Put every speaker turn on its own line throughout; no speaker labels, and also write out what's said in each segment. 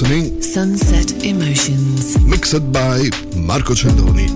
Listening
Sunset Emotions.
mixed by Marco Celloni,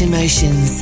Emotions.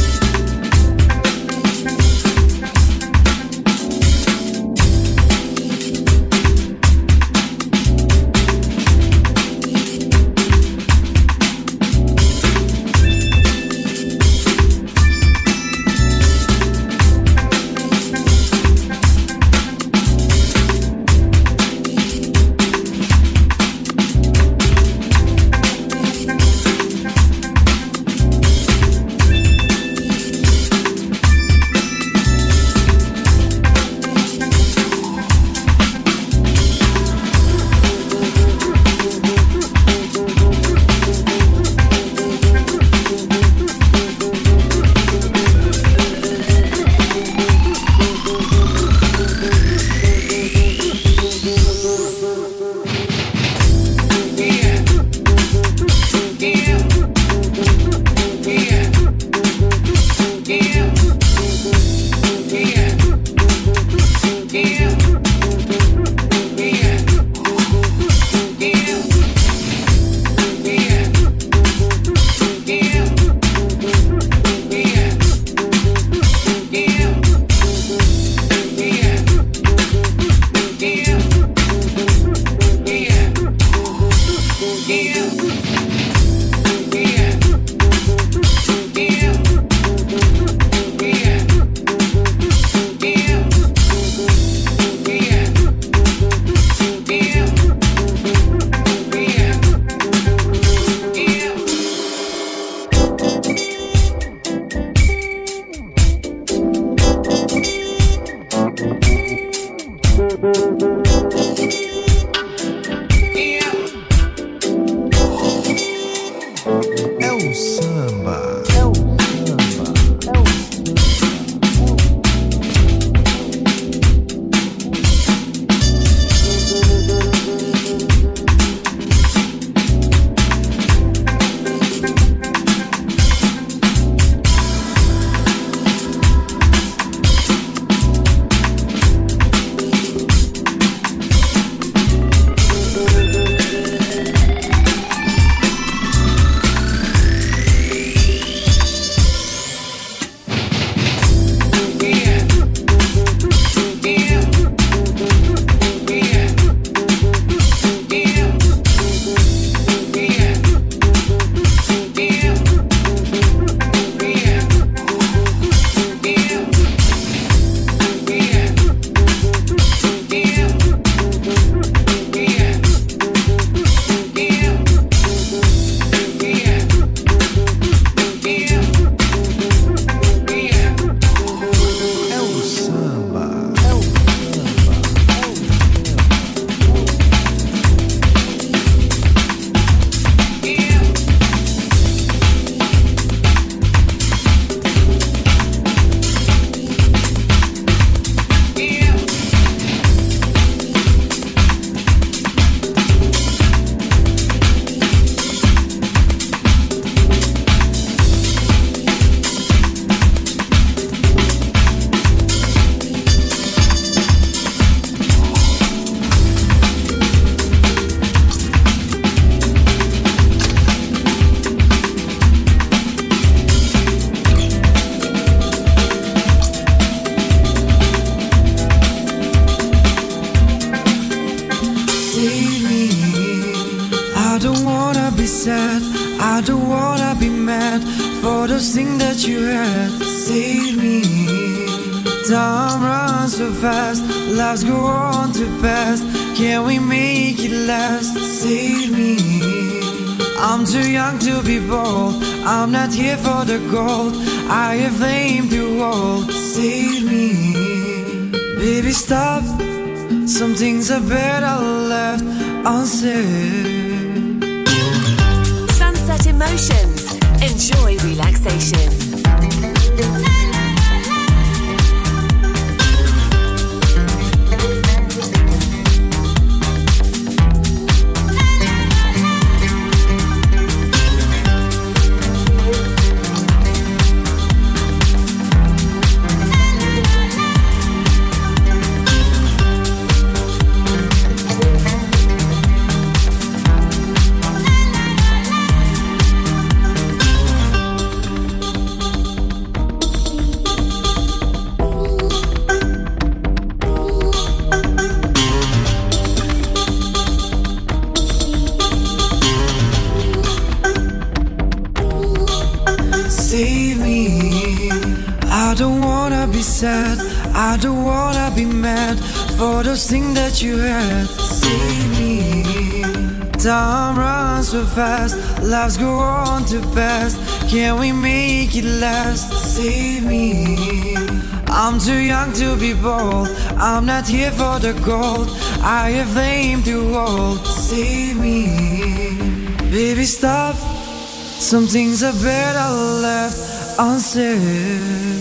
Sad, I don't wanna be mad for those things that you had. Save me. Time runs so fast, lives go on too fast. Can we make it last? Save me. I'm too young to be bold. I'm not here for the gold. I have fame to hold. Save me. Baby, stop. Some things are better left unsaid.
Emotions. Enjoy relaxation.
For those things that you had. Save me. Time runs so fast. Lives go on too fast. Can we make it last? Save me. I'm too young to be bold. I'm not here for the gold. I have fame to hold. Save me. Baby, stop. Some things are better left. Unsaid.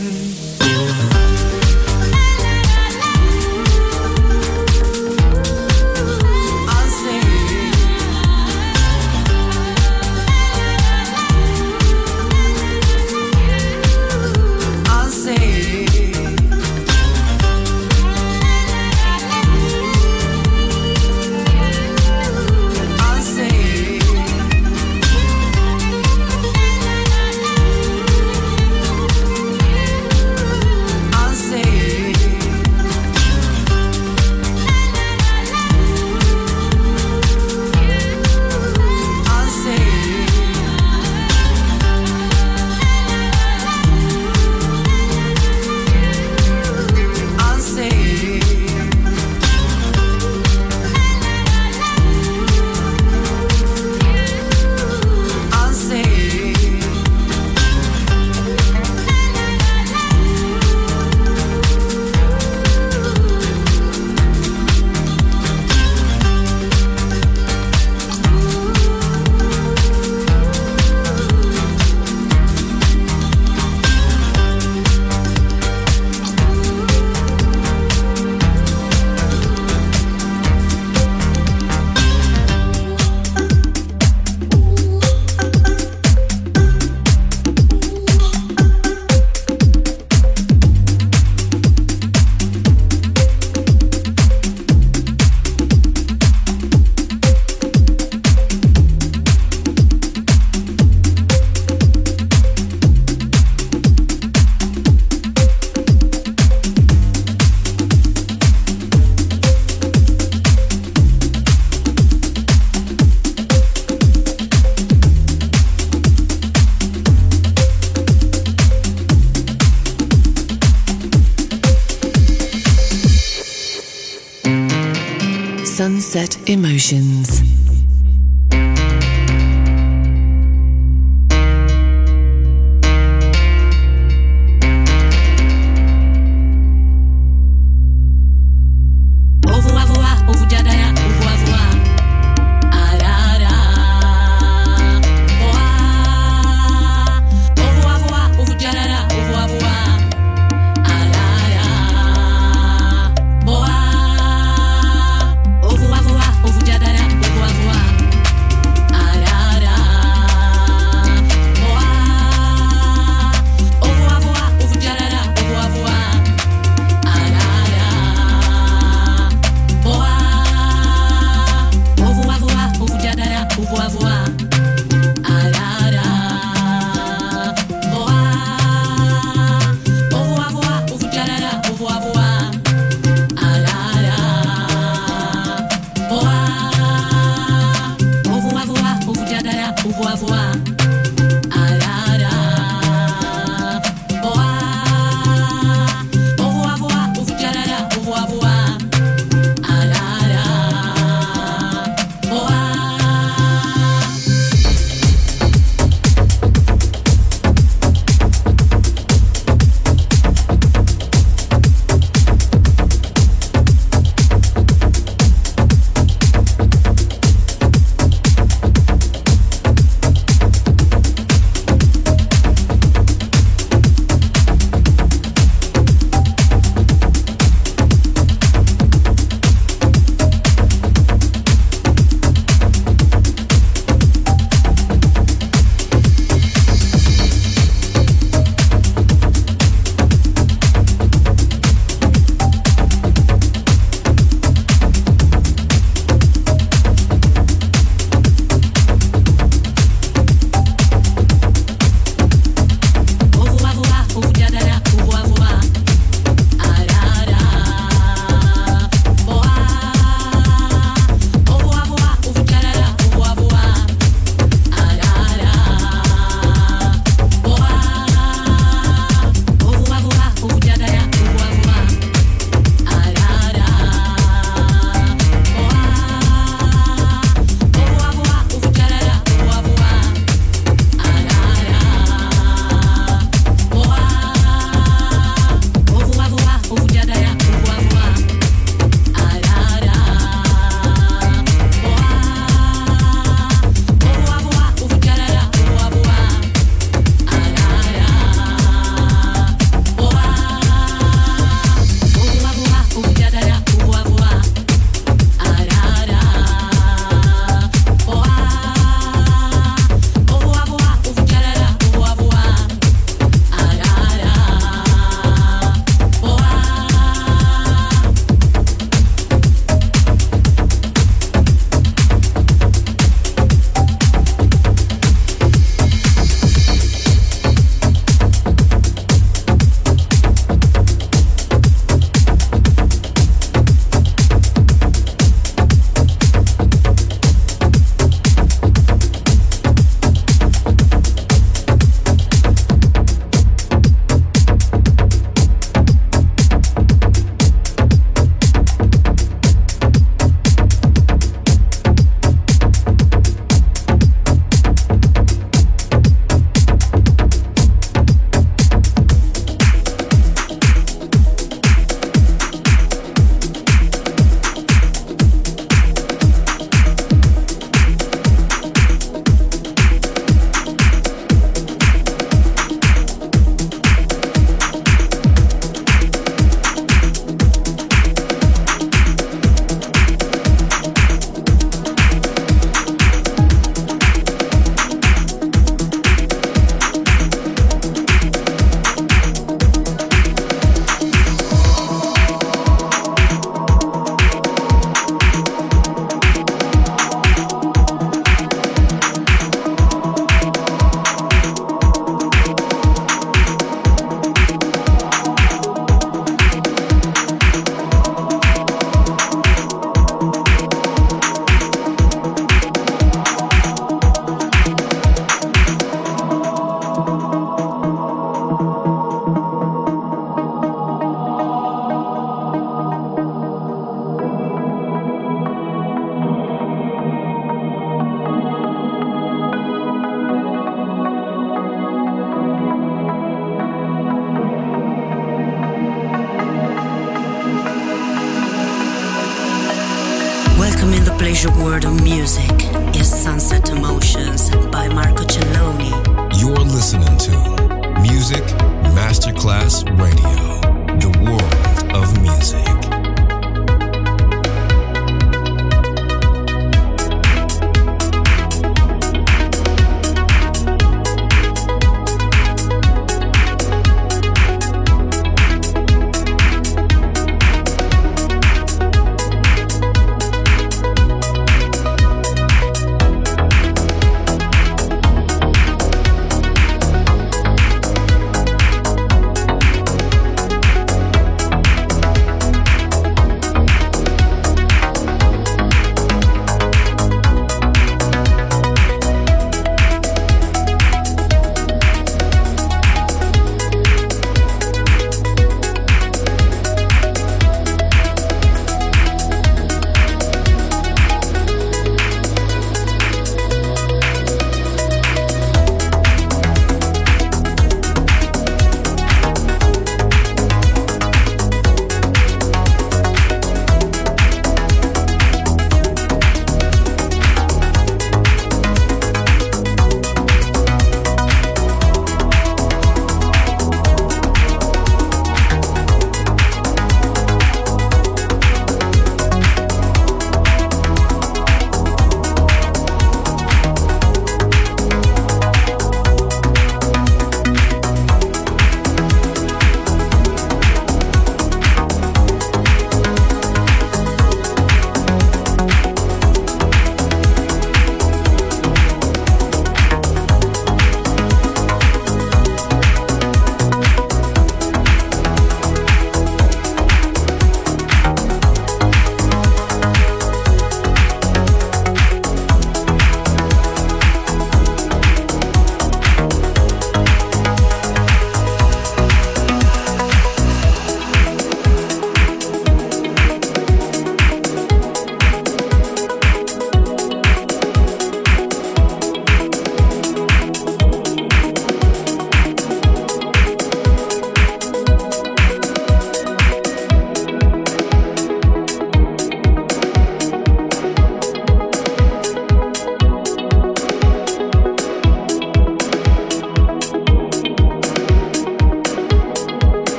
Sunset Emotions.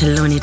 On